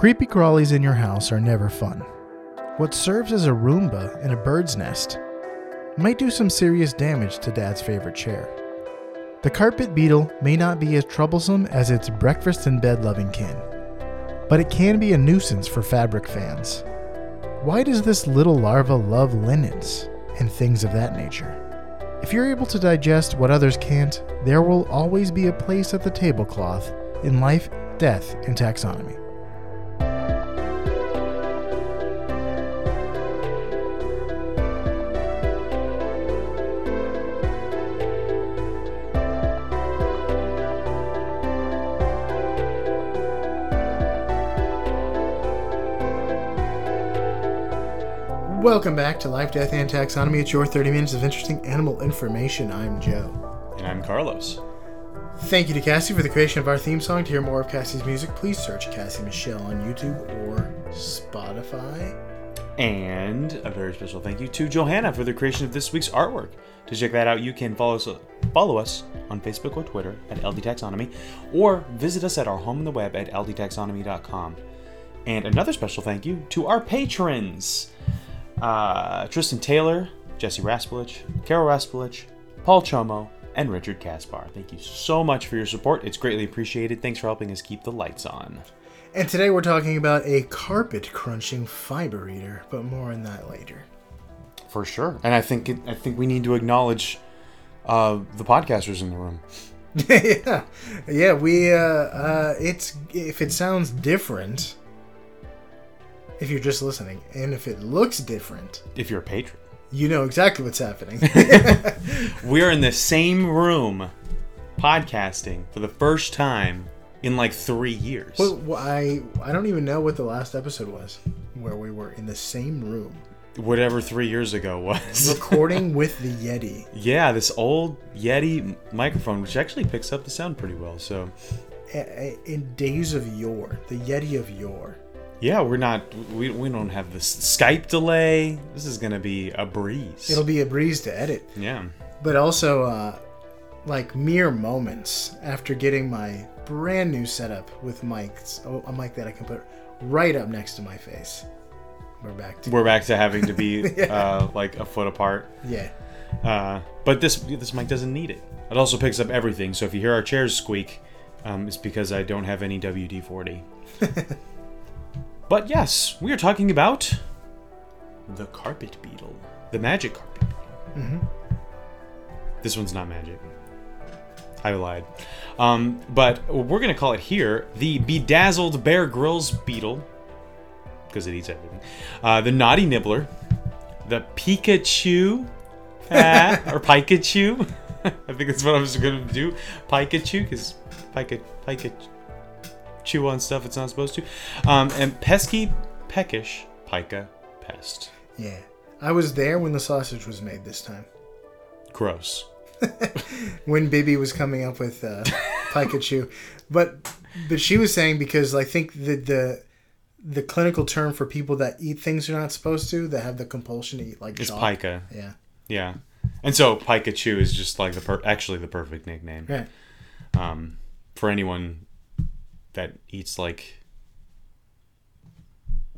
Creepy crawlies in your house are never fun. What serves as a Roomba in a bird's nest might do some serious damage to Dad's favorite chair. The carpet beetle may not be as troublesome as its breakfast and bed loving kin, but it can be a nuisance for fabric fans. Why does this little larva love linens and things of that nature? If you're able to digest what others can't, there will always be a place at the tablecloth in life, death, and taxonomy. Welcome back to Life, Death, and Taxonomy. It's your 30 minutes of interesting animal information. I'm Joe. And I'm Carlos. Thank you to Cassie for the creation of our theme song. To hear more of Cassie's music, please search Cassie Michelle on YouTube or Spotify. And a very special thank you to Johanna for the creation of this week's artwork. To check that out, you can follow us, follow us on Facebook or Twitter at LD Taxonomy, or visit us at our home on the web at ldtaxonomy.com. And another special thank you to our patrons uh, Tristan Taylor, Jesse Raspulich, Carol Raspulich, Paul Chomo, and Richard Kaspar. Thank you so much for your support. It's greatly appreciated. Thanks for helping us keep the lights on. And today we're talking about a carpet crunching fiber eater, but more on that later. For sure. And I think it, I think we need to acknowledge uh, the podcasters in the room. yeah, yeah. We uh, uh, it's if it sounds different, if you're just listening, and if it looks different, If you're a patron, you know exactly what's happening. we're in the same room podcasting for the first time in like three years. Well, well, I I don't even know what the last episode was where we were in the same room Whatever three years ago was. recording with the Yeti. yeah, this old Yeti microphone, which actually picks up the sound pretty well. So, In days of yore, the Yeti of yore. Yeah, we're not, we, we don't have this Skype delay. This is going to be a breeze. It'll be a breeze to edit, yeah. but also uh, like mere moments after getting my brand new setup with mics, oh, a mic that I can put right up next to my face. We're back to We're back to having to be uh, like a foot apart. yeah. Uh, but this this mic doesn't need it. It also picks up everything. So if you hear our chairs squeak, um, it's because I don't have any WD forty. but yes, we are talking about the carpet beetle, the magic carpet beetle. This one's not magic. I lied. Um, but we're gonna call it here the bedazzled Bear Grylls beetle because it eats everything. Uh, the naughty nibbler, the Pikachu, ah, or Pikachu. I think that's what I was gonna do. Pikachu, because Pikachu. Pika chew on stuff it's not supposed to. Um, and pesky, peckish, Pika pest. Yeah. I was there when the sausage was made this time. Gross. when Bibi was coming up with uh, Pikachu, but but she was saying because I think the the the clinical term for people that eat things they're not supposed to, that have the compulsion to eat like It's chalk. Pika. Yeah, Yeah. And so Pikachu is just like the per- actually the perfect nickname. right. um, for anyone that eats like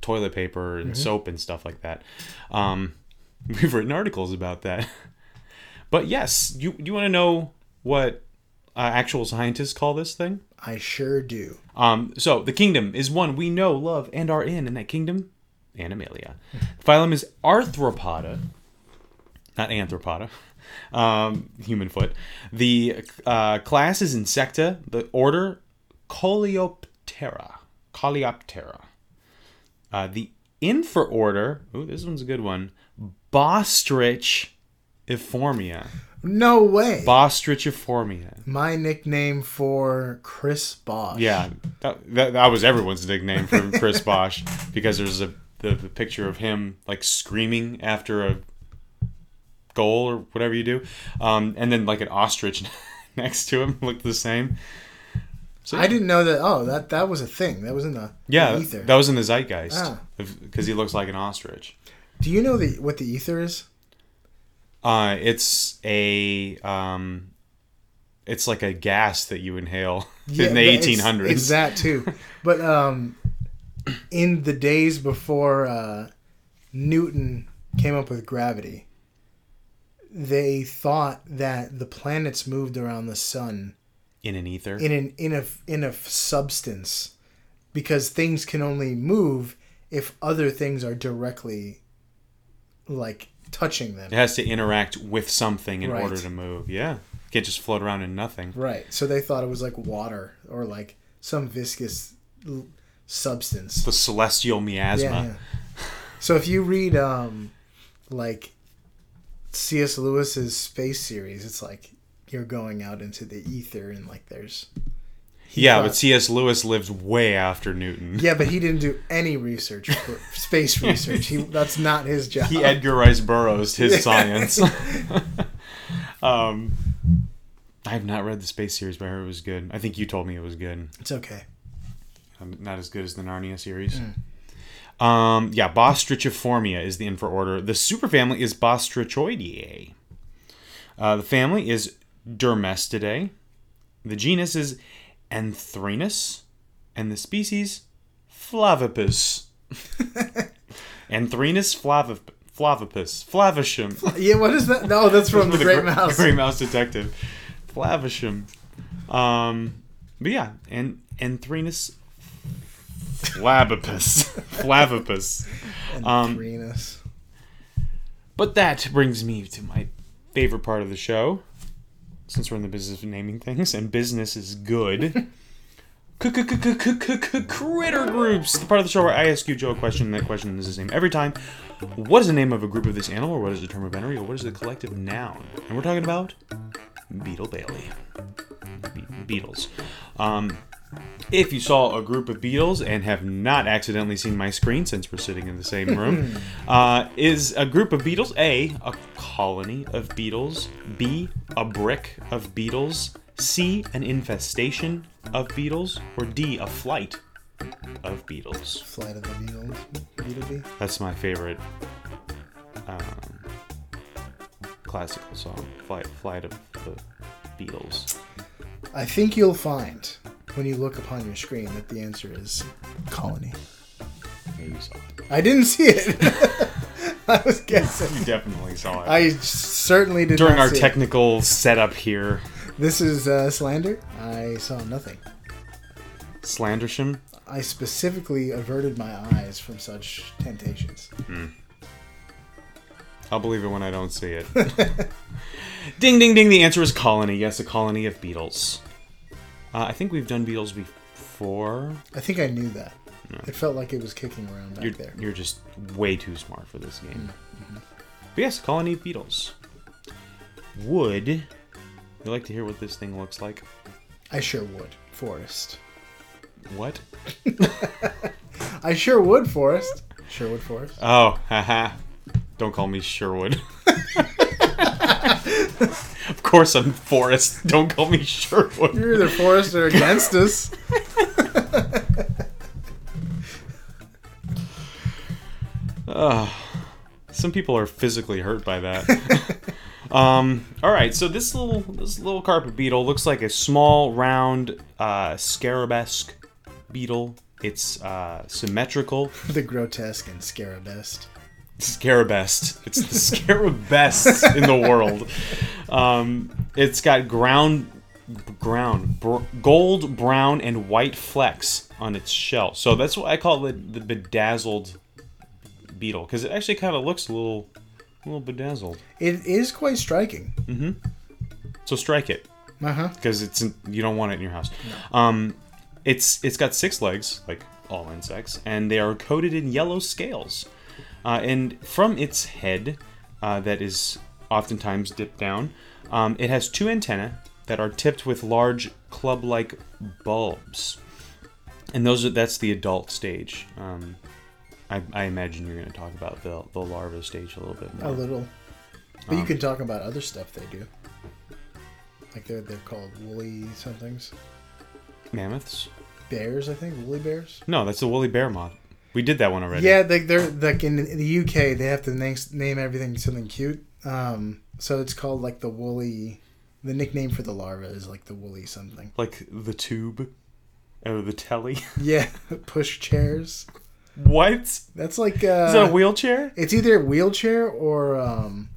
toilet paper and soap and stuff like that. Um, we've written articles about that. but yes, you you want to know what uh, actual scientists call this thing? I sure do. Um, so the kingdom is one we know, love, and are in. In that kingdom, Animalia. Phylum is Arthropoda, not Anthropoda. Um, human foot. The uh, class is Insecta. The order Coleoptera. Coleoptera. Uh, the infraorder. Ooh, this one's a good one. Bostrich Ephormia. No way. Bostrichiformia. My nickname for Chris Bosh. Yeah, that, that, that was everyone's nickname for Chris Bosh because there's a the, the picture of him like screaming after a goal or whatever you do, um, and then like an ostrich next to him looked the same. So I didn't know that. Oh, that that was a thing. That was in the yeah, the ether. that was in the zeitgeist Ah. because he looks like an ostrich. do you know the what the ether is? Uh, it's a um, it's like a gas that you inhale in the eighteen hundreds. It's that too. But um, in the days before uh, Newton came up with gravity, they thought that the planets moved around the sun In an ether. in an in a in a substance because things can only move if other things are directly like touching them. it has to interact with something in Right. order to move. Yeah. Can't just float around in nothing. Right. So they thought it was like water or like some viscous l- substance. The celestial miasma. Yeah, yeah. So if you read um like C.S. Lewis's space series, it's like you're going out into the ether and like there's Yeah, thought- but C.S. Lewis lived way after Newton. Yeah, but he didn't do any research for space research. He that's not his job. He Edgar Rice Burroughs his science. um, I have not read the space series, but I heard it was good. I think you told me it was good. It's okay. Um, not as good as the Narnia series. Um, yeah, Bostrichiformia is the infra order. The superfamily is Bostrichoideae. Uh, the family is Dermestidae. The genus is Anthrenus, and the species Flavipus. Anthrenus flavip- flavipus. Flaversham. Yeah, what is that? No, that's from the The Great Gr- Mouse. Great Mouse Detective. Flaversham. Um, but yeah, and Anthrenus flavipus. flavipus. And Um, But that brings me to my favorite part of the show. Since we're in the business of naming things, and business is good. Critter groups, the part of the show where I ask you, Joe, a question, and that question is the same every time. What is the name of a group of this animal, or what is the term of entry, or what is the collective noun? And we're talking about Beetle Bailey. Be- beetles. Um, if you saw a group of beetles and have not accidentally seen my screen since we're sitting in the same room, uh, is a group of beetles A, a colony of beetles, B, a brick of beetles, C, an infestation of beetles, or D, a flight of beetles? Flight of the Beetles. Beetlebee. That's my favorite um, classical song, Flight, Flight of the Beatles. I think you'll find when you look upon your screen that the answer is colony. Yeah, you saw it. I didn't see it. I was guessing. You definitely saw it. I certainly did During not our see it. During our technical setup here, This is uh, slander. I saw nothing. Slandersham. I specifically averted my eyes from such temptations. I'll believe it when I don't see it. ding, ding, ding. The answer is colony. Yes, a colony of beetles. Uh, I think we've done beetles before. I think I knew that. It felt like it was kicking around back You're, there. you're just way too smart for this game. But yes, colony of beetles. Would you like to hear what this thing looks like? I sure would. Forest. What? I sure would, Forest. Sherwood Forest. Oh, haha. Don't call me Sherwood. of course I'm Forrest. Don't call me Sherwood. You're either Forest or against us. Some people are physically hurt by that. um, all right, so this little this little carpet beetle looks like a small, round, uh, scarabesque beetle. It's uh, symmetrical. the grotesque and scarabest. Scarabest. It's the scarabest in the world. Um, it's got ground, ground, br- gold, brown, and white flecks on its shell. So that's what I call it the bedazzled beetle because it actually kind of looks a little, a little bedazzled. It is quite striking. Mm-hmm. So strike it Uh huh. because it's you don't want it in your house. Um, it's it's got six legs like all insects, and they are coated in yellow scales. Uh, and from its head, uh, that is oftentimes dipped down, um, it has two antennae that are tipped with large club-like bulbs. And those are that's the adult stage. Um, I, I imagine you're going to talk about the, the larva stage a little bit more. A little. But you Um, can talk about other stuff they do. Like they're they're called woolly somethings. Mammoths? Bears, I think. Woolly bears. No, that's the woolly bear moth. We did that one already. Yeah, they, they're like in the UK. They have to name, name everything something cute. Um, so it's called like the woolly. The nickname for the larva is like the woolly something. Like the tube. Oh, the telly. Yeah, push chairs. what? Is That's like uh, that a wheelchair? it's either a wheelchair or um,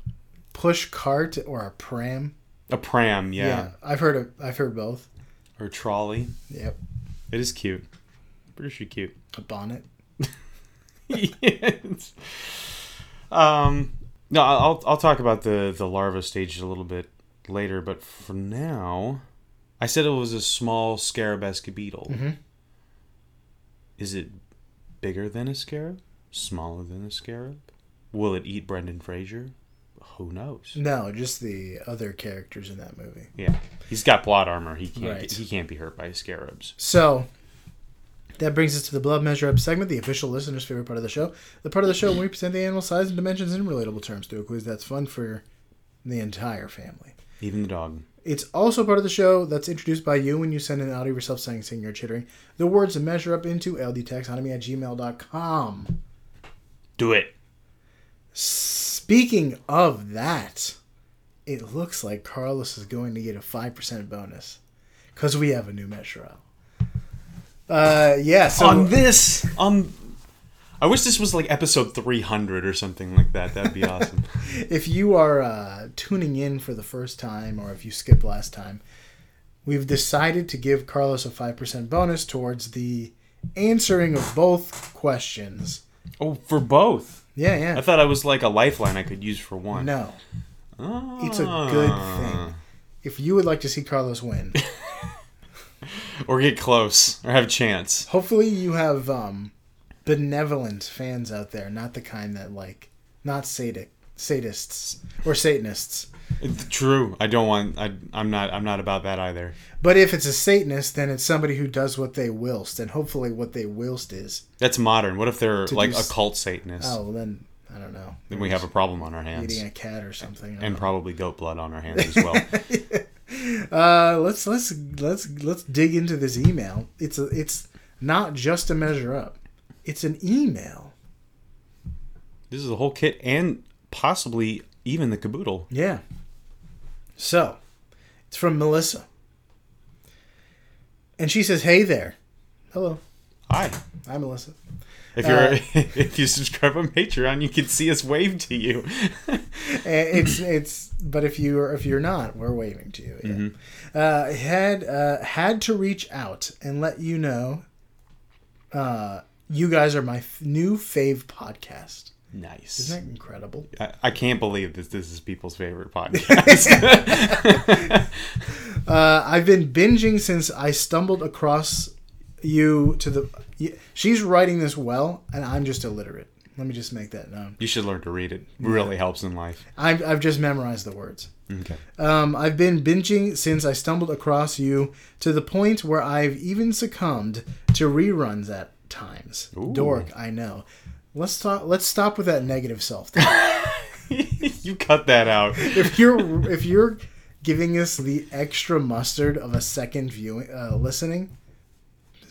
push cart or a pram. A pram, yeah. I've heard of I've heard both. Or trolley. Yep, It is cute. Pretty sure cute. a bonnet. Yes. Um. No, I'll I'll talk about the the larva stage a little bit later, but for now, I said it was a small scarabesque beetle. Mm-hmm. Is it bigger than a scarab? Smaller than a scarab? Will it eat Brendan Fraser? Who knows? No, just the other characters in that movie. Yeah, he's got plot armor. He can't. Right. He can't be hurt by scarabs. So that brings us to the blood measure up segment, the official listener's favorite part of the show. The part of the show where we present the animal size and dimensions in relatable terms to a quiz that's fun for the entire family. Even the dog. It's also part of the show that's introduced by you when you send an audio of yourself saying, singing, or chittering the words to measure up into ldtaxonomy at gmail.com. Do it. Speaking of that, it looks like Carlos is going to get a 5% bonus because we have a new measure out. Uh, yeah, so on this on I wish this was like episode 300 or something like that. That'd be awesome. if you are uh, tuning in for the first time or if you skipped last time, we've decided to give Carlos a 5% bonus towards the answering of both questions. oh, for both. Yeah, yeah. I thought I was like a lifeline I could use for one. No, Ah. it's a good thing. If you would like to see Carlos win, Or get close or have a chance. hopefully you have um, benevolent fans out there, not the kind that like, not sadic, sadists or Satanists. It's True. I don't want I I'm not I'm not about that either. But if it's a Satanist, then it's somebody who does what they whilst, and hopefully what they whilst is. That's modern. What if they're like do s- occult Satanists? Oh, well, then I don't know. Then we have a problem on our hands. eating a cat or something. And probably goat blood on our hands as well. uh, let's let's let's let's dig into this email. It's a it's not just a measure up. It's an email. this is a whole kit and possibly even the caboodle. Yeah. So, it's from Melissa. And she says, "Hey there." Hello. Hi. Hi, Melissa. If you're Uh, if you subscribe on Patreon, you can see us wave to you. Uh, it's it's but if you are if you're not we're waving to you yeah. uh, had uh, had to reach out and let you know uh, you guys are my f- new fave podcast nice. isn't that incredible I, I can't believe this. This is people's favorite podcast. uh, i've been binging since i stumbled across you to the y- she's writing this well and i'm just illiterate let me just make that known you should learn to read it. It really helps in life. I've, I've just memorized the words Okay. Um, I've been binging since I stumbled across you to the point where I've even succumbed to reruns at times. Ooh. Dork, I know. Let's talk. Let's stop with that negative self. you cut that out. if you're if you're giving us the extra mustard of a second viewing, uh, listening,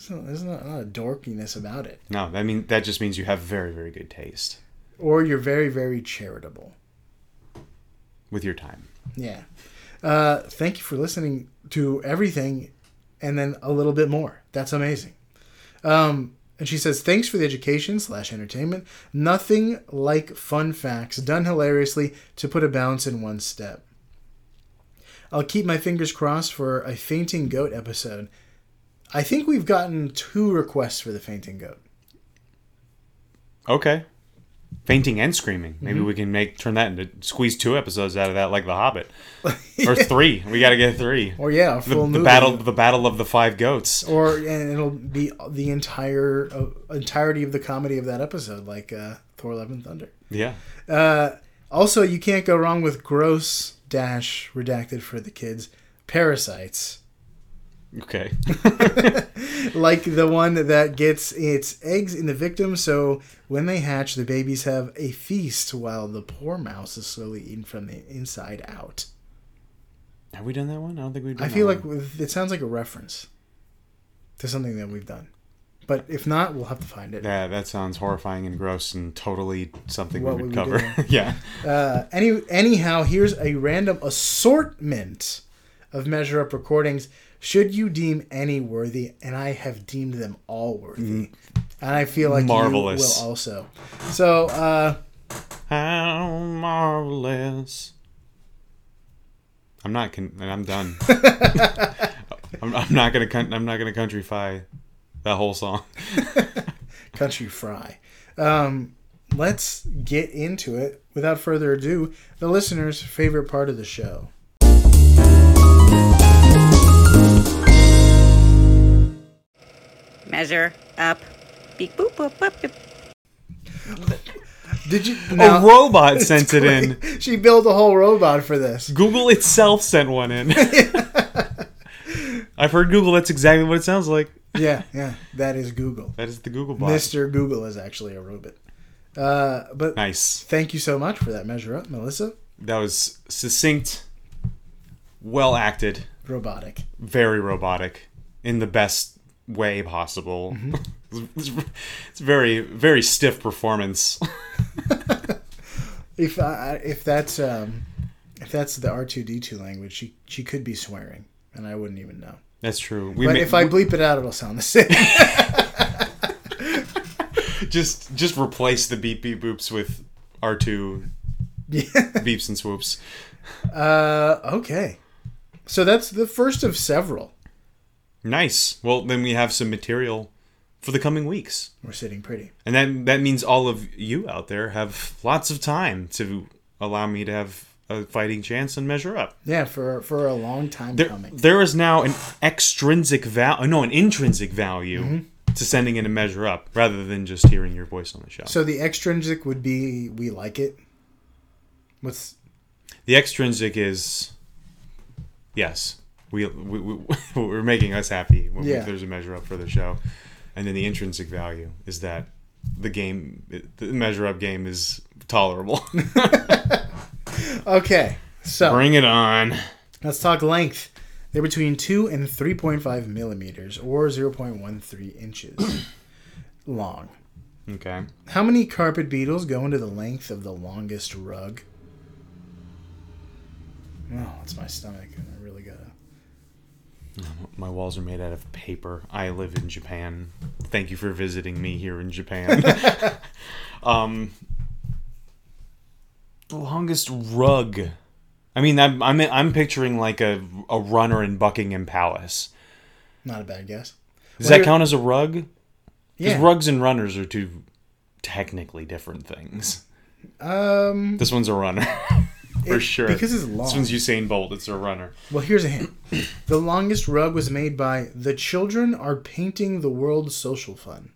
there's, no, there's not, a dorkiness about it. No, I mean that just means you have very very good taste Or you're very very charitable. with your time. Yeah. Uh, thank you for listening to everything and then a little bit more. That's amazing. Um, and she says, thanks for the education slash entertainment. Nothing like fun facts done hilariously to put a bounce in one step. I'll keep my fingers crossed for a fainting goat episode. I think we've gotten two requests for the fainting goat. Okay. Fainting and screaming. Maybe Mm-hmm. we can make turn that into squeeze two episodes out of that, like The Hobbit, or three. We got to get three. Or yeah, a The, full the movie. battle, the battle of the five goats. or and it'll be the entire uh, entirety of the comedy of that episode, like uh, Thor: Love and Thunder. Yeah. Uh, also, you can't go wrong with gross dash redacted for the kids parasites, Okay. like the one that gets its eggs in the victim. So when they hatch, the babies have a feast while the poor mouse is slowly eaten from the inside out. have we done that one? I don't think we've done I feel one. like with- it sounds like a reference to something that we've done, but if not, we'll have to find it. Yeah, that sounds horrifying and gross and totally something What we would we cover. do? yeah. Uh, any anyhow, here's a random assortment of Measure Up recordings, should you deem any worthy, and I have deemed them all worthy. And I feel like Marvelous. you will also. So, uh, How marvelous. I'm not. Con- I'm done. I'm, I'm not gonna. Con- I'm not gonna countryfy that whole song. Country Fry. Um, let's get into it. Without further ado, the listener's favorite part of the show. Measure up. Beep boop boop boop. boop. Did you? A robot sent it in. She built a whole robot for this. Google itself sent one in. I've heard Google. That's exactly what it sounds like. Yeah, yeah, that is Google. That is the Google bot. Mr. Google is actually a robot. Uh, but Nice. thank you so much for that measure up, Melissa. That was succinct, well acted, Robotic. very robotic, in the best way possible. it's, it's very, very stiff performance. If I, if that's um, if that's the R two D two language, she she could be swearing, and I wouldn't even know. That's true. We But ma- if I bleep it out, it'll sound the same. just just replace the beep beep boops with R two yeah. beeps and swoops. Uh, okay. So that's the first of several. Nice. Well, then we have some material for the coming weeks. We're sitting pretty. And that that means all of you out there have lots of time to allow me to have a fighting chance and measure up. Yeah, for for a long time There, coming. there is now an extrinsic value, no, an intrinsic value Mm-hmm. to sending in a measure up, rather than just hearing your voice on the show. So the extrinsic would be we like it. What's the extrinsic is, yes, we, we, we we're making us happy when Yeah. we, there's a measure up for the show, and then the intrinsic value is that the game, the measure up game is tolerable. okay? So Bring it on. let's talk length. They're between two and three point five millimeters, or zero point one three inches long. Okay. How many carpet beetles go into the length of the longest rug? Oh, it's my stomach. I really gotta. My walls are made out of paper. I live in Japan. Thank you for visiting me here in Japan. um, the longest rug. I mean, I'm I'm, I'm picturing like a a runner in Buckingham Palace. Not a bad guess. Does Well, that count as a rug? Because Yeah. rugs and runners are two technically different things. Um, This one's a runner. For It- sure. because it's long. This one's Usain Bolt. It's a runner. well, here's a hint. the longest rug was made by the Children Are Painting the World Social fun.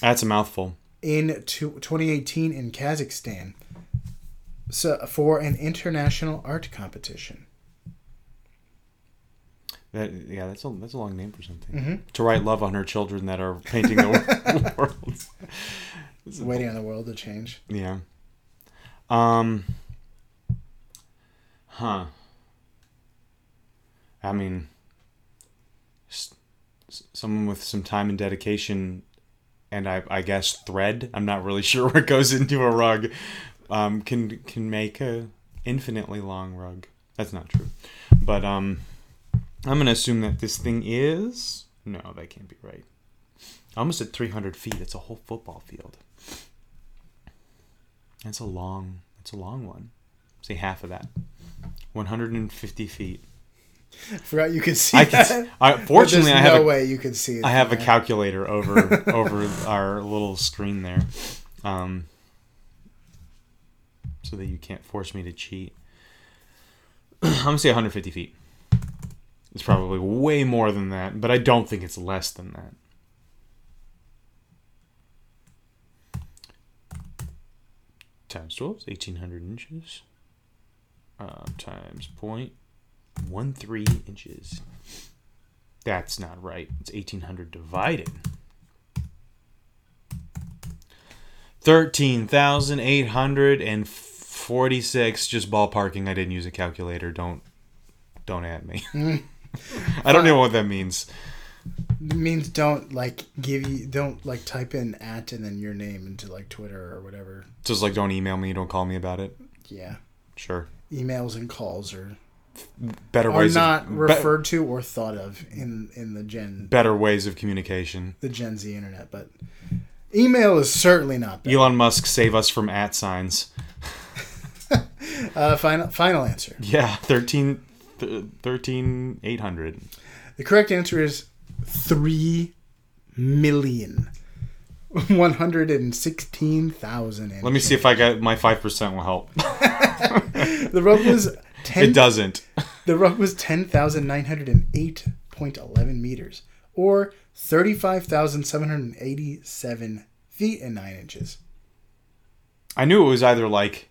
That's a mouthful. in two- 2018 in Kazakhstan. So for an international art competition. That yeah, that's a that's a long name for something. Mm-hmm. To write love on her children that are painting the world. Waiting on the world to change. Yeah. Um. Huh. I mean, s- someone with some time and dedication, and I, I guess thread. I'm not really sure what goes into a rug. Um, can can make a infinitely long rug. That's not true, but um, I'm gonna assume that this thing is. No, that can't be right. Almost at 300 feet. It's a whole football field. That's a long. That's a long one. Say half of that. 150 feet. I Forgot you could see I that. can. I, fortunately, I have no a, way you could see it. I have a calculator over over our little screen there, um, so that you can't force me to cheat. I'm gonna say 150 feet. It's probably way more than that, but I don't think it's less than that. Times 12 is 1800 inches. Um, times point one three inches. That's not right. It's 1800 divided. 13,846 just ballparking. I didn't use a calculator. Don't don't at me. I don't know what that means. It means don't like give you don't like type in at and then your name into like Twitter or whatever. Just like don't email me, don't call me about it. Yeah. Sure. Emails and calls are better are ways not of, be- referred to or thought of in in the Gen better ways of communication. the Gen Z internet, but email is certainly not. Better. Elon Musk save us from at signs. Uh, final final answer. Yeah, 13 th- 13 800. The correct answer is three million one hundred and sixteen thousand. Let me see if I got my 5% will help. The rug was ten. It doesn't. The rug was ten thousand nine hundred and eight point eleven meters, or thirty-five thousand seven hundred eighty-seven feet and nine inches. I knew it was either like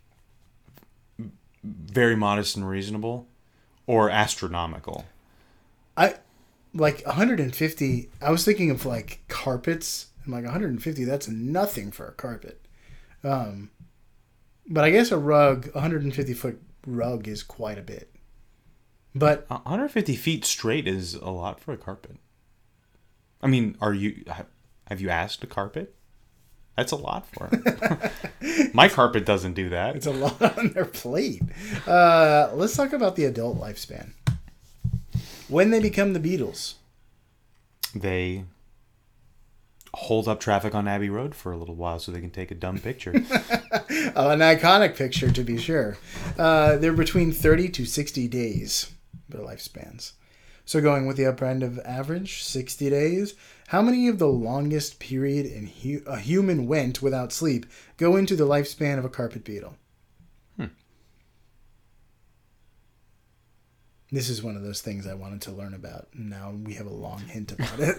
very modest and reasonable or astronomical. I like 150. I was thinking of like carpets. I'm like 150. That's nothing for a carpet. Um, but I guess a rug, 150 foot rug, is quite a bit. But 150 feet straight is a lot for a carpet. I mean, are you have you asked a carpet? That's a lot for it. My carpet doesn't do that. it's a lot on their plate. Uh, let's talk about the adult lifespan. When they become the Beatles, They hold up traffic on Abbey Road for a little while so they can take a dumb picture. An iconic picture to be sure. Uh, they're between 30 to 60 days, their lifespans. So going with the upper end of average, 60 days. How many of the longest period in hu- a human went without sleep go into the lifespan of a carpet beetle? This is one of those things I wanted to learn about. Now we have a long hint about it.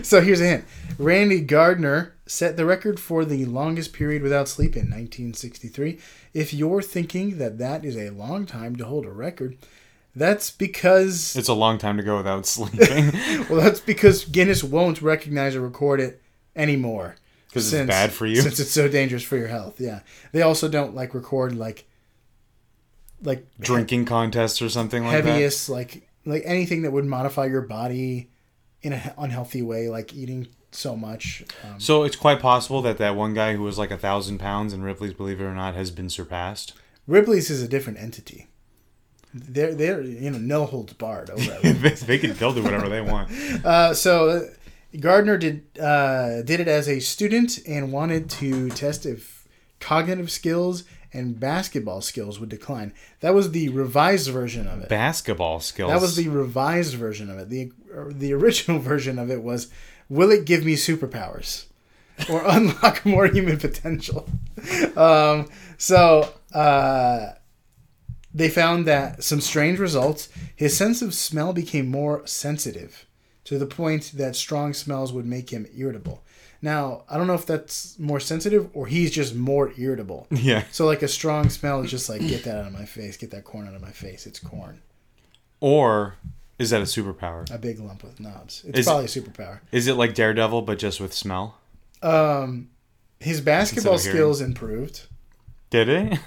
so here's a hint. Randy Gardner set the record for the longest period without sleep in 1963. If you're thinking that that is a long time to hold a record, that's because it's a long time to go without sleeping well, that's because Guinness won't recognize or record it anymore. 'Cause it's bad for you? Since it's so dangerous for your health. Yeah. They also don't like record like like drinking contests or something like that. heaviest like like anything that would modify your body in an unhealthy way, like eating so much. Um, So it's quite possible that that one guy who was like a thousand pounds in Ripley's Believe It or Not has been surpassed. Ripley's is a different entity. They're they're you know no holds barred over at they, they can they'll do whatever they want. Uh, so uh, Gardner did uh, did it as a student and wanted to test if cognitive skills and basketball skills would decline. That was the revised version of it. Basketball skills. That was the revised version of it. the The original version of it was, "Will it give me superpowers, or unlock more human potential?" Um, so uh, they found that some strange results. His sense of smell became more sensitive, to the point that strong smells would make him irritable. Now I don't know if that's more sensitive or he's just more irritable. yeah. So like a strong smell is just like get that out of my face, get that corn out of my face. It's corn. Or is that a superpower? a big lump with knobs. It's Is- probably a superpower. Is it like Daredevil but just with smell? Um, his basketball skills improved, Did it?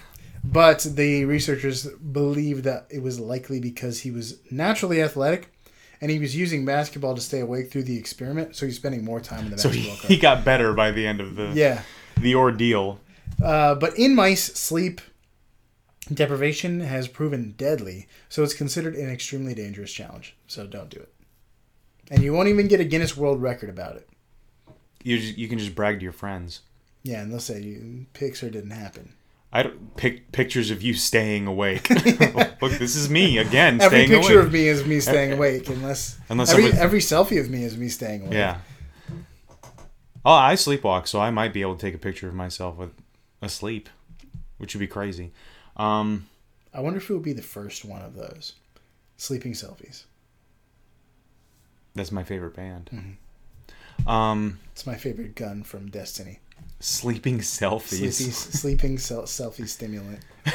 but the researchers believe that it was likely because he was naturally athletic, and he was using basketball to stay awake through the experiment. So he's spending more time in the So he, basketball court. he got better by the end of the yeah, the ordeal. uh, but in mice, sleep deprivation has proven deadly, so it's considered an extremely dangerous challenge. So don't do it, and you won't even get a Guinness World Record about it. You just, you can just brag to your friends. Yeah, and they'll say you Pixar didn't happen. I don't pick pictures of you staying awake. Look, this is me again Every picture awake. of me is me staying awake, unless Unless every somebody- every selfie of me is me staying awake. Yeah. Oh, I sleepwalk, so I might be able to take a picture of myself with asleep, which would be crazy. Um, I wonder if it would be the first one of those sleeping selfies. that's my favorite band. Mm-hmm. Um, It's my favorite gun from Destiny. Sleeping Sleepy, selfies. sleeping sel- selfie stimulant.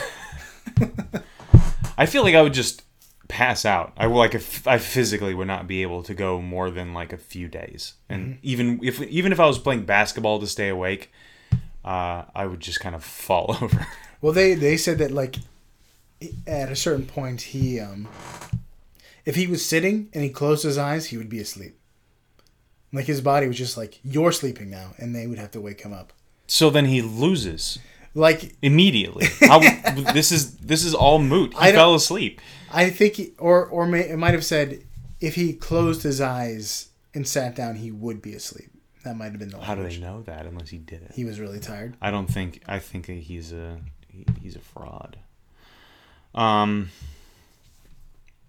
I feel like I would just pass out. I will like if I physically would not be able to go more than like a few days, and Mm-hmm. even if even if I was playing basketball to stay awake, uh, I would just kind of fall over. Well, they they said that like at a certain point he um if he was sitting and he closed his eyes, he would be asleep. Like his body was just like you're sleeping now, and they would have to wake him up. so then he loses. Like immediately. How, this is this is all moot. He I fell asleep. I think, he, or or may, it might have said if he closed his eyes and sat down, he would be asleep. That might have been the How do they know that unless he did it? He was really tired. I don't think. I think he's a he- he's a fraud. Um.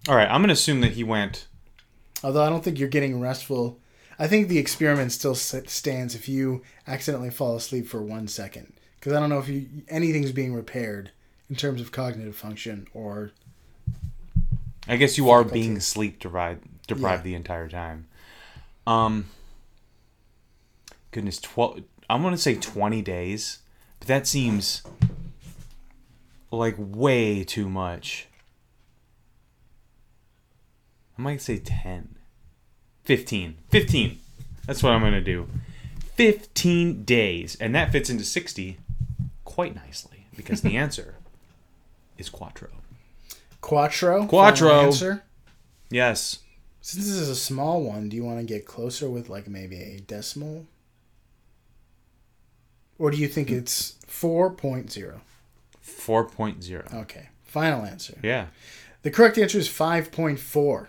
All right, I'm gonna assume that he went. Although I don't think you're getting restful. I think the experiment still stands if you accidentally fall asleep for one second. Because I don't know if you anything's being repaired in terms of cognitive function or I guess you are being sleep deprived deprived Yeah. the entire time. Um. Goodness, twelve. I'm gonna say twenty days, but that seems like way too much. I might say 10. 15. 15. That's what I'm going to do. 15 days. And that fits into 60 quite nicely because the answer is quattro. quattro. Quattro. Answer. Yes. Since this is a small one, do you want to get closer with like maybe a decimal? Or do you think hmm. it's 4.0? 4.0. Okay. Final answer. Yeah. The correct answer is 5.4.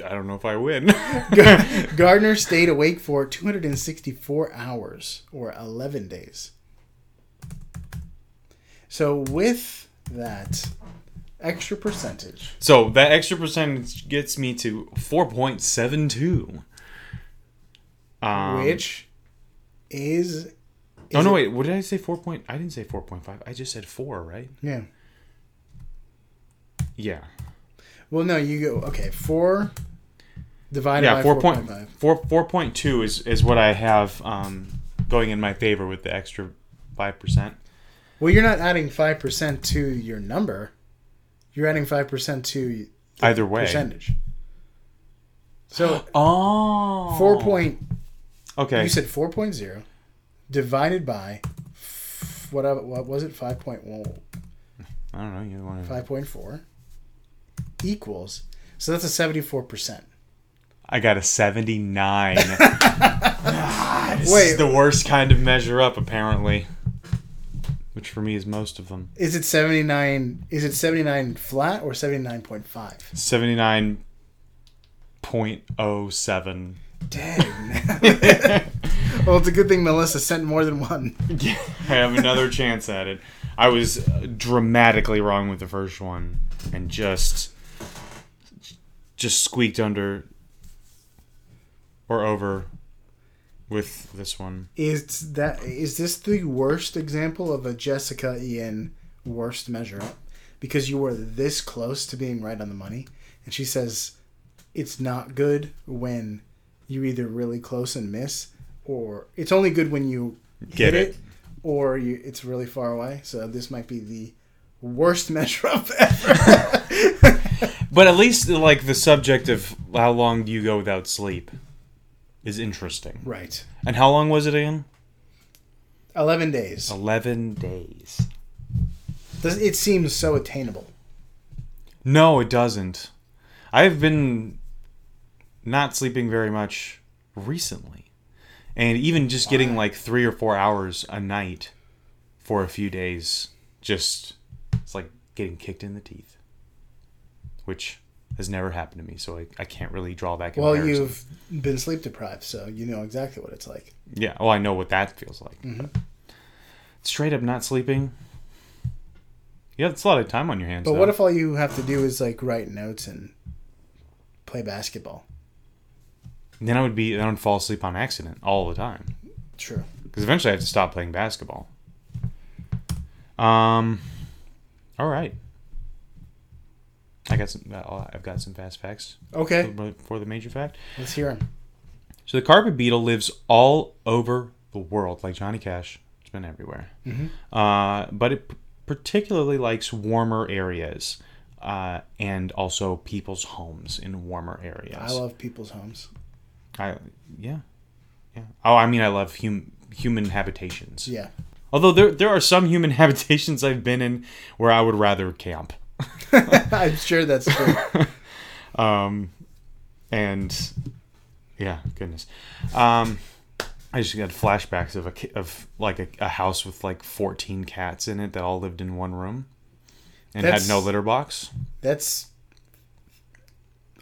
I don't know if I win. Gardner stayed awake for 264 hours or 11 days. So, with that extra percentage, so that extra percentage gets me to 4.72. Um, which is. is Oh no! it- Wait. What did I say? Four point. I didn't say four point five. I just said four, right? Yeah. Yeah. Well, no, you go. Okay, 4 divided Yeah. by Four point 4.5. four four point two is is what I have um, going in my favor with the extra five percent. Well, you're not adding 5% to your number, you're adding 5% to the Either way. percentage. So, Oh. 4 point. Okay. You said 4.0 divided by f- what what was it 5.1 I don't know. You want to? 5.4 equals so that's a 74%. I got a seventy nine. this Wait. is the worst kind of measure up, apparently. Which for me is most of them. Is it 79 is it 79 flat or 79.5? Seventy nine point oh seven. Dang. well, it's a good thing Melissa sent more than one. Yeah, I have another chance at it. I was uh, dramatically wrong with the first one, and just just squeaked under or over with this one. Is that is this the worst example of a Jessica Ian worst measure up? Because you were this close to being right on the money, and she says it's not good when you either really close and miss, or it's only good when you Get it. it, or you it's really far away. So this might be the worst measure up ever. But at least like the subject of how long do you go without sleep is interesting. right, And how long was it again? eleven days. Eleven days. Does it seems so attainable? No, it doesn't. I've been not sleeping very much recently. And even just getting like three or four hours a night for a few days, just it's like getting kicked in the teeth. Which has never happened to me, so I, I can't really draw that comparison. Well, you've been sleep deprived, so you know exactly what it's like. Yeah, well, I know what that feels like. but Straight up not sleeping. Yeah, it's a lot of time on your hands. But though. what if all you have to do is like write notes and play basketball? then I would be then I would fall asleep on accident all the time. True. because eventually I have to stop playing basketball. Um, all right. I got some. uh, I've got some fast facts Okay, for, for the major fact. let's hear him. So the carpet beetle lives all over the world, like Johnny Cash. It's been everywhere. Uh, but it p- particularly likes warmer areas, uh, and also people's homes in warmer areas. I love people's homes. I yeah, yeah. Oh, I mean, I love hum, human habitations. Yeah. Although there there are some human habitations I've been in where I would rather camp. I'm sure that's true. Um, and yeah, goodness. Um, I just got flashbacks of a of like a, a house with like 14 cats in it that all lived in one room and That's- had no litter box. That's,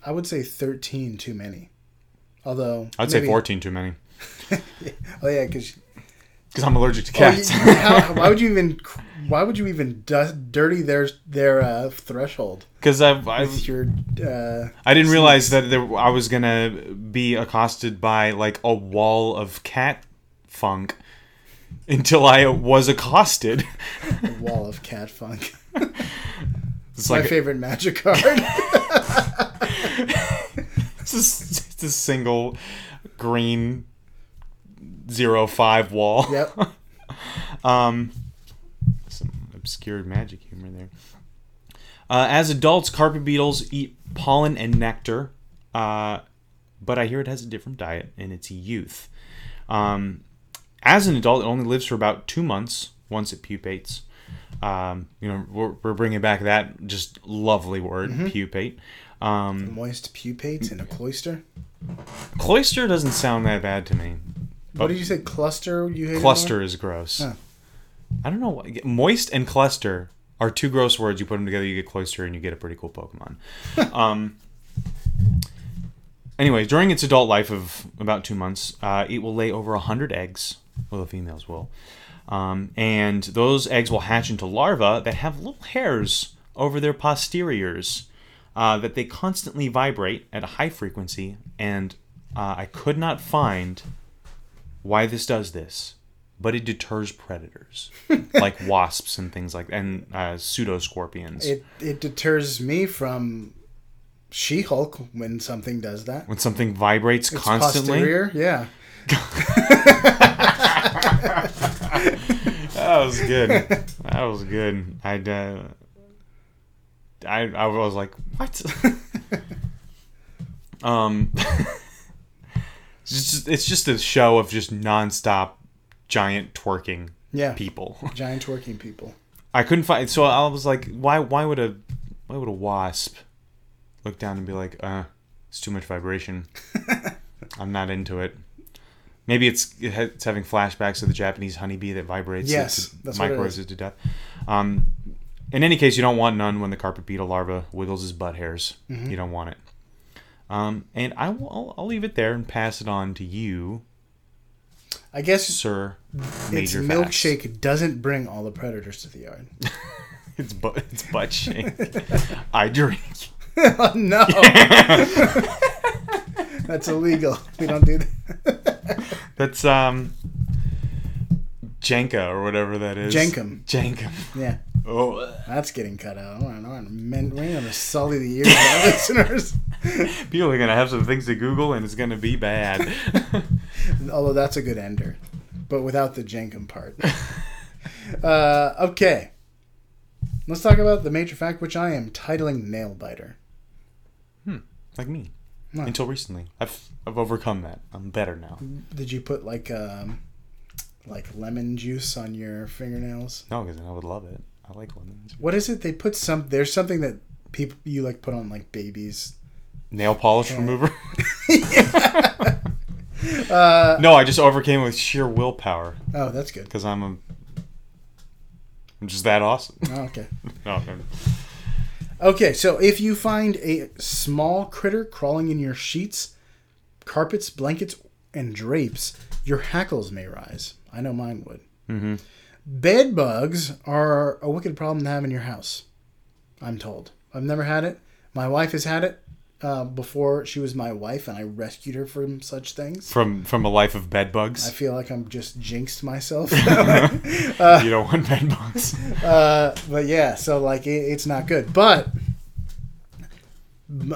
I would say 13 too many. Although. I'd say 14 too many Oh, yeah, because. because I'm allergic to Oh, cats. you- how, why would you even. Why would you even dirty their their uh, threshold Because I've, I've your uh, I didn't realize that there, I was gonna be accosted by like a wall of cat funk until I was accosted. wall of cat funk? It's My like favorite magic card. it's just it's a single green zero five wall. yep. Um, some obscure magic humor there. Uh, as adults, carpet beetles eat pollen and nectar, uh, but I hear it has a different diet in its youth. Um, as an adult, it only lives for about two months once it pupates. Um, you know, we're, we're bringing back that just lovely word, pupate. Um, Moist pupates in a cloister. cloister doesn't sound that bad to me. What did you say? Cluster? You hate Cluster is gross. I don't know. Moist and cluster are two gross words. You put them together, you get cloister, and you get a pretty cool Pokemon. um. Anyway, during its adult life of about two months, uh, it will lay over a hundred eggs. Well, the females will, um, and those eggs will hatch into larvae that have little hairs over their posteriors uh, that they constantly vibrate at a high frequency. And uh, I could not find why this does this, but it deters predators like wasps and things like and uh, pseudo scorpions. It it deters me from She-Hulk when something does that. when something vibrates It's constantly, posterior, yeah. that was good. that was good. I'd, uh, I I was like, what? um, it's just it's just a show of just nonstop giant twerking Yeah. people. Giant twerking people. I couldn't find. So I was like, why? Why would a why would a wasp look down and be like, uh, it's too much vibration. I'm not into it. Maybe it's it's having flashbacks of the Japanese honeybee that vibrates. Yes, it that's what it microwaves it to death. Um, in any case, you don't want none when the carpet beetle larva wiggles his butt hairs. Mm-hmm. You don't want it. Um, and I will I'll, I'll leave it there and pass it on to you, I guess sir. its Major facts. milkshake doesn't bring all the predators to the yard. It's butt. It's butt shake. I drink. oh no. That's illegal. We don't do that. That's um Jenka or whatever that is. Jenkem. Jenkem. Yeah. Oh, That's getting cut out. I don't know. Men- We're going to sully the ears of our listeners. people are gonna have some things to Google and it's gonna be bad. Although that's a good ender, but without the Jenkem part. uh, okay. Let's talk about the major fact, which I am titling Nail Biter. Hmm. Like me. No. Until recently, I've I've overcome that. I'm better now. Did you put like um, like lemon juice on your fingernails? No, because I would love it. I like lemons. What is it? They put some. There's something that people you like put on like babies. Nail polish remover. Uh, no, I just overcame it with sheer willpower oh, that's good. because I'm a. I'm just that awesome. Oh, okay. No, no. Okay, so if you find a small critter crawling in your sheets, carpets, blankets, and drapes, your hackles may rise. I know mine would. Mm-hmm. Bed bugs are a wicked problem to have in your house. I'm told. I've never had it. My wife has had it uh, before she was my wife, and I rescued her from such things. From from a life of bed bugs. I feel like I'm just jinxed myself. you don't want bed bugs. Uh, but yeah, so like it, it's not good. But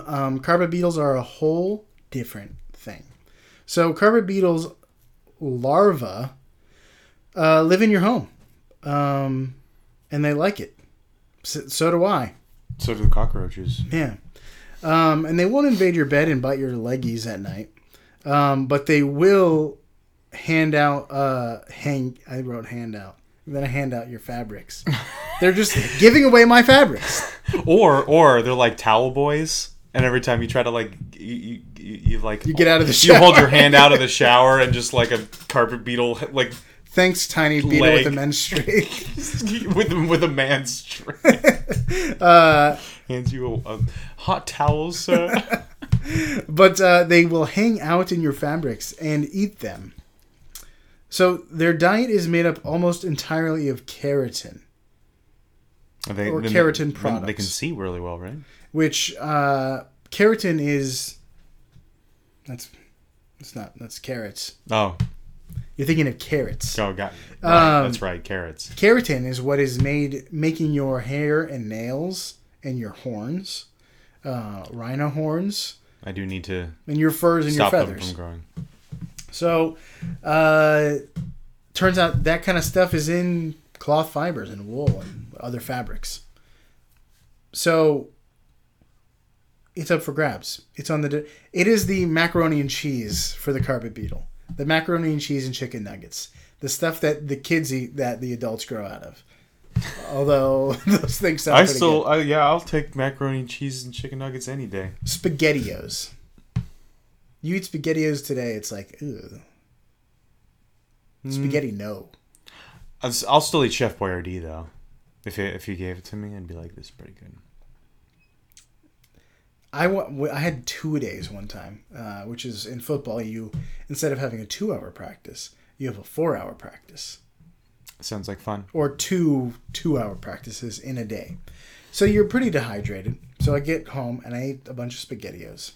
um, carpet beetles are a whole different thing. So carpet beetles larvae uh, live in your home, um, and they like it. So, so do I. So do the cockroaches. Yeah. Um, and they won't invade your bed and bite your leggies at night. Um, but they will hand out, uh, hang, I wrote handout. I'm going to hand out your fabrics. They're just giving away my fabrics. Or or they're like towel boys. and every time you try to like you you, you, you like You get out of the you hold shower. your hand out of the shower and just like a carpet beetle like Thanks, tiny beetle Leg. with a men's streak. with with a man's strength uh, hands you a, a hot towel, sir. but uh, they will hang out in your fabrics and eat them. So their diet is made up almost entirely of keratin, They, Or keratin they- then They can see really well, right? which uh, keratin is. That's. That's not. That's carrots. Oh, You're thinking of carrots. oh, got right. Um, That's right. Carrots. Keratin is what is made making your hair and nails and your horns, uh, rhino horns, I do need to and your furs and stop your them feathers. from growing. So, uh, turns out that kind of stuff is in cloth fibers and wool and other fabrics. So, it's up for grabs. It's on the. It is the macaroni and cheese for the carpet beetle. The macaroni and cheese and chicken nuggets. The stuff that the kids eat that the adults grow out of. Although those things sound I pretty still, good. I, yeah, I'll take macaroni and cheese and chicken nuggets any day. Spaghettios. You eat Spaghettios today, it's like, ew. Spaghetti, no. I'll, still eat Chef Boyardee though. If it, if you gave it to me, I'd be like, this is pretty good. I, I had two days one time, uh, which is in football, you, instead of having a two hour practice, you have a four hour practice. Sounds like fun. Or two two hour practices in a day. So you're pretty dehydrated. So I get home and I ate a bunch of SpaghettiOs.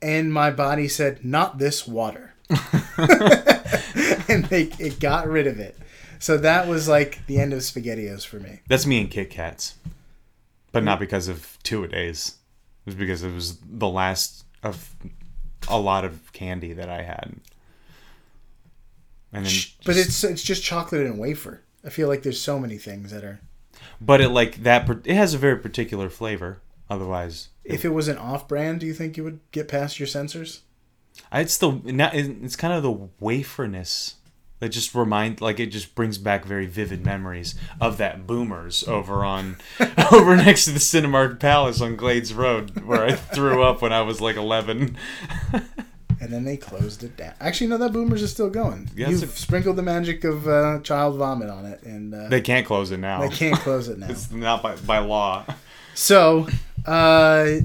And my body said, not this water. and they, it got rid of it. So that was like the end of SpaghettiOs for me. That's me and Kit Kats, but not because of two a days. It was because it was the last of a lot of candy that I had. And then, But it's it's just chocolate and wafer. I feel like there's so many things that are. but it like that. It has a very particular flavor. Otherwise, If it was an off-brand, do you think you would get past your sensors? it's the it's kind of the waferness that just remind like it just brings back very vivid memories of that boomers over on over next to the Cinemark Palace on Glades Road where I threw up when I was like 11. And then they closed it down. Actually, no, that Boomers is still going. Yeah, You've a- sprinkled the magic of uh, child vomit on it, and uh, They can't close it now. they can't close it now. It's not by, by law. So, uh,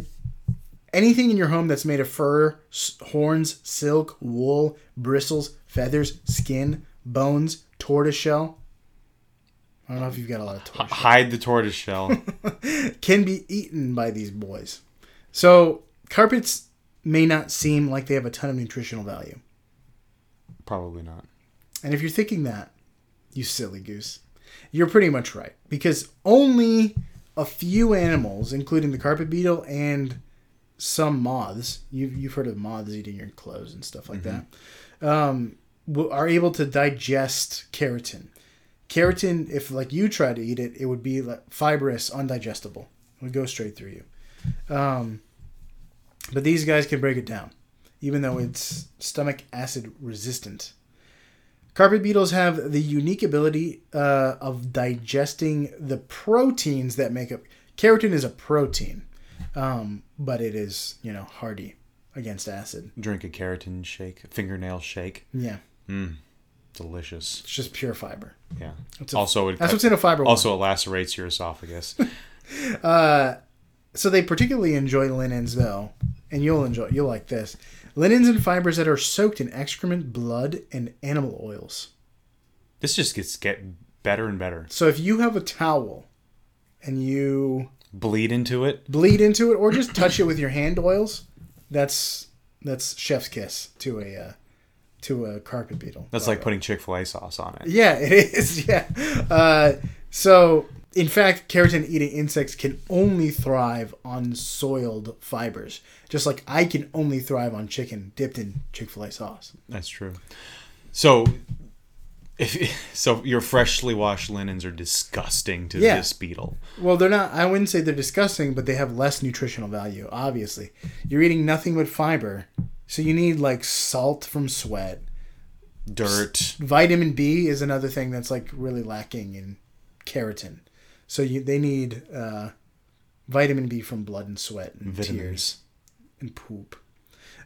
anything in your home that's made of fur, s- horns, silk, wool, bristles, feathers, skin, bones, tortoiseshell. I don't know if you've got a lot of tortoise. Hide the tortoise shell. Can be eaten by these boys. So, carpets may not seem like they have a ton of nutritional value. Probably not. And if you're thinking that, you silly goose, you're pretty much right. Because only a few animals, including the carpet beetle and some moths, you've, you've heard of moths eating your clothes and stuff like that, um, are able to digest keratin. Keratin, if like you try to eat it, it would be like fibrous, undigestible. It would go straight through you. Um, but these guys can break it down, even though it's stomach acid resistant. Carpet beetles have the unique ability uh, of digesting the proteins that make up. Keratin is a protein, um, but it is you know hardy against acid. Drink a keratin shake, fingernail shake. Yeah, Mm, Delicious. it's just pure fiber. Yeah. a- also, it That's what's in a fiber. also it lacerates your esophagus. so they particularly enjoy linens though, and you'll enjoy you'll like this. Linens and fibers that are soaked in excrement, blood, and animal oils. this just gets get better and better. So if you have a towel and you Bleed into it. bleed into it or just touch it with your hand oils, that's that's chef's kiss to a uh, to a carpet beetle. That's like putting Chick Fil A sauce on it. Yeah, it is. Yeah. Uh, so, in fact, keratin eating insects can only thrive on soiled fibers, just like I can only thrive on chicken dipped in Chick fil A sauce. That's true. So, if so, your freshly washed linens are disgusting to Yeah. this beetle. Well, they're not, I wouldn't say they're disgusting, but they have less nutritional value, obviously. You're eating nothing but fiber, so you need like salt from sweat. Dirt. Vitamin B is another thing that's like really lacking in keratin. So you, they need uh, vitamin B from blood and sweat and tears and poop.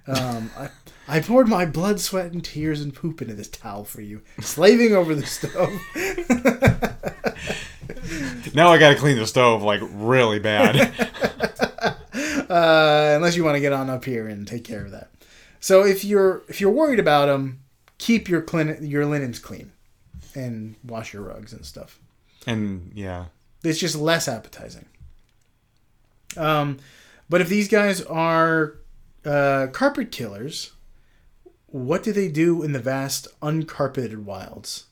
Um, I, I poured my blood, sweat, and tears and poop into this towel for you, slaving over the stove. Now I gotta clean the stove like really bad. uh, unless you want to get on up here and take care of that. So if you're if you're worried about them, keep your clin- your linens clean, and wash your rugs and stuff. and yeah, It's just less appetizing. Um, but if these guys are uh, carpet killers, what do they do in the vast uncarpeted wilds?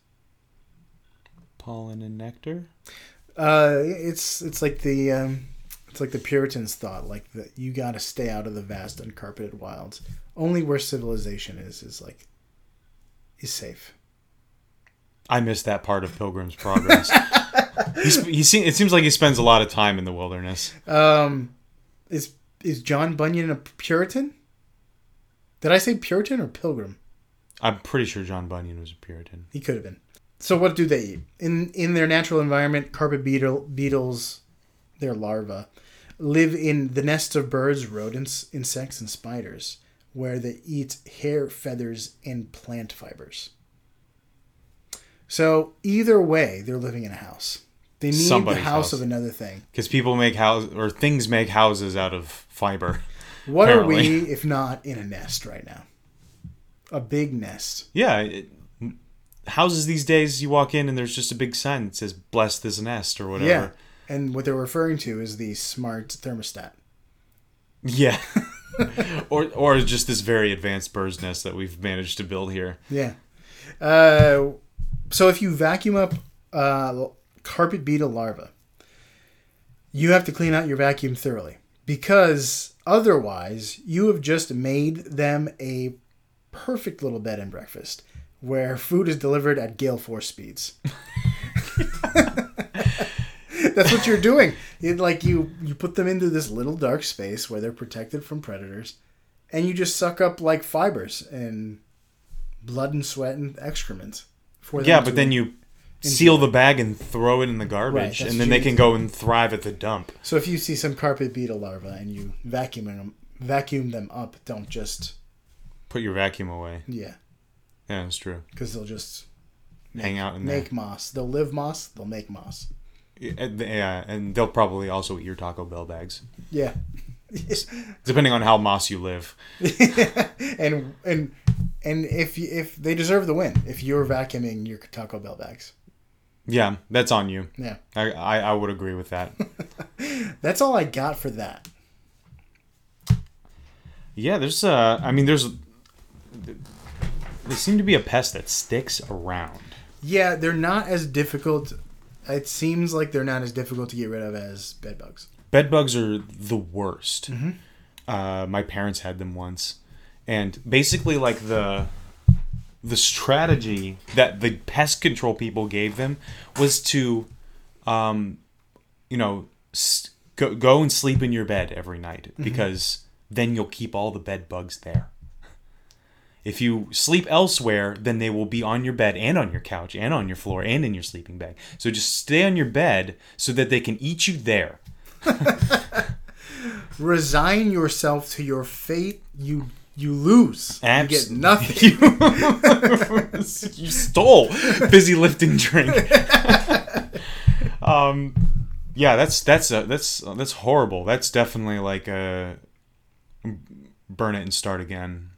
pollen and nectar. Uh, it's it's like the um, it's like the Puritans thought, like that you got to stay out of the vast uncarpeted wilds. Only where civilization is is like is safe. I missed that part of Pilgrim's Progress. He se- it seems like he spends a lot of time in the wilderness. Um, is is John Bunyan a Puritan? Did I say Puritan or Pilgrim? I'm pretty sure John Bunyan was a Puritan. He could have been. So what do they eat in in their natural environment? Carpet beetle beetles, their larvae, live in the nests of birds, rodents, insects, and spiders, where they eat hair, feathers, and plant fibers. So either way, they're living in a house. They need Somebody's the house, house. of another thing. Because people make house or things make houses out of fiber. What Apparently. are we if not in a nest right now? A big nest. Yeah, it, houses these days you walk in and there's just a big sign that says "Bless this nest" or whatever. Yeah. And what they're referring to is the smart thermostat. Yeah. or or just this very advanced bird's nest that we've managed to build here. Yeah. Uh, so if you vacuum up uh, carpet beetle larvae, you have to clean out your vacuum thoroughly because otherwise you have just made them a perfect little bed and breakfast where food is delivered at gale force speeds. That's what you're doing. It, like you, you put them into this little dark space where they're protected from predators, and you just suck up like fibers and blood and sweat and excrement. For them Yeah, but then you seal the bag and throw it in the garbage, that's and then they can go and thrive at the dump. So if you see some carpet beetle larvae and you vacuum them, vacuum them up, don't just Put your vacuum away. yeah, Yeah, that's true. because they'll just Hang out in make moss. They'll live moss. They'll make moss. there. And- Yeah, and they'll probably also eat your Taco Bell bags, Yeah, depending on how moss you live. and and and if you, if they deserve the win, if you're vacuuming your Taco Bell bags, Yeah, that's on you. yeah, I I, I would agree with that. that's all I got for that. Yeah, there's uh, I mean, there's. They seem to be a pest that sticks around. Yeah, they're not as difficult. It seems like they're not as difficult to get rid of as bed bugs. Bed bugs are the worst. Uh, my parents had them once, and basically, like the the strategy that the pest control people gave them was to, um, you know, s- go go and sleep in your bed every night because then you'll keep all the bed bugs there. If you sleep elsewhere, then they will be on your bed and on your couch and on your floor and in your sleeping bag. So just stay on your bed so that they can eat you there. Resign yourself to your fate. You you lose. You get nothing. you stole fizzy lifting drink. um, yeah, that's that's uh, that's that's horrible. That's definitely like a burn it and start again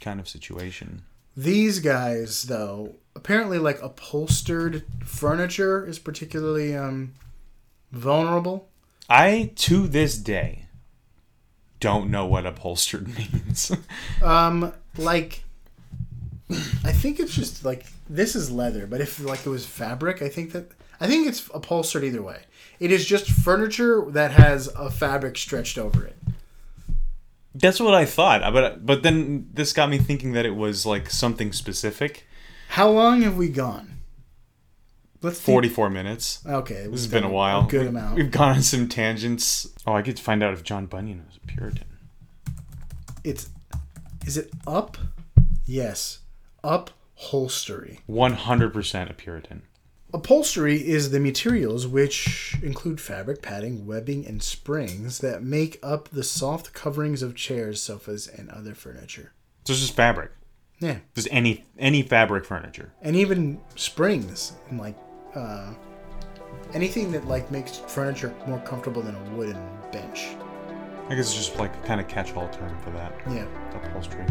kind of situation. These guys, though, apparently like upholstered furniture is particularly um, vulnerable. I to this day don't know what upholstered means. Um, like, I think it's just like this is leather, but if like it was fabric, I think that I think it's upholstered either way. It is just furniture that has a fabric stretched over it. That's what I thought, but but then this got me thinking that it was like something specific. How long have we gone? Let's think- Forty-four minutes. Okay, This has been a while. A good amount. We've gone on some tangents. Oh, I could find out if John Bunyan was a Puritan. It's is it up? Yes, upholstery. One hundred percent a Puritan. Upholstery is the materials which include fabric, padding, webbing, and springs that make up the soft coverings of chairs, sofas, and other furniture. So it's just fabric. Yeah, Just any any fabric furniture. and even springs and like uh, anything that like makes furniture more comfortable than a wooden bench. I guess it's just like a kind of catch-all term for that. Yeah. Upholstery.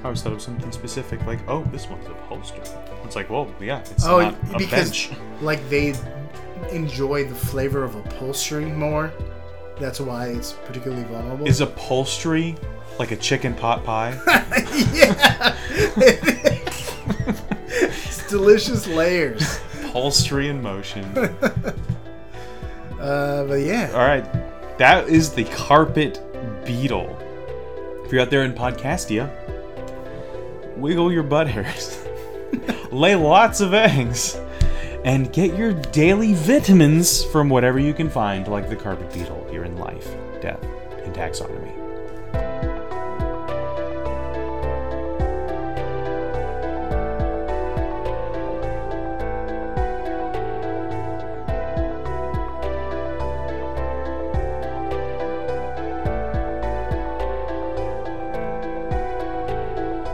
I always thought of something specific, like, oh, this one's upholstery. It's like, well, yeah, it's Oh, not a because bench. like they enjoy the flavor of upholstery more. That's why it's particularly vulnerable. Is upholstery like a chicken pot pie? yeah. it's delicious layers. Upholstery in motion. Uh, but yeah. All right, that is the carpet beetle. If you're out there in Podcastia, wiggle your butt hairs, lay lots of eggs, and get your daily vitamins from whatever you can find, like the carpet beetle here in life, death, and taxonomy.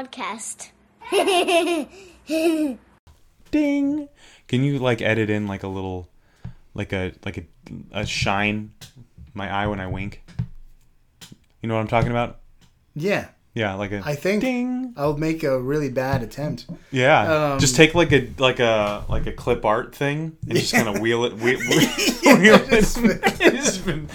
Podcast. Ding! Can you like edit in like a little, like a like a a shine, my eye when I wink? You know what I'm talking about? Yeah, Yeah, like a I think ding. I'll make a really bad attempt. Yeah, Um, just take like a like a like a clip art thing and just kind of wheel it, wheel, wheel, wheel it. It's been-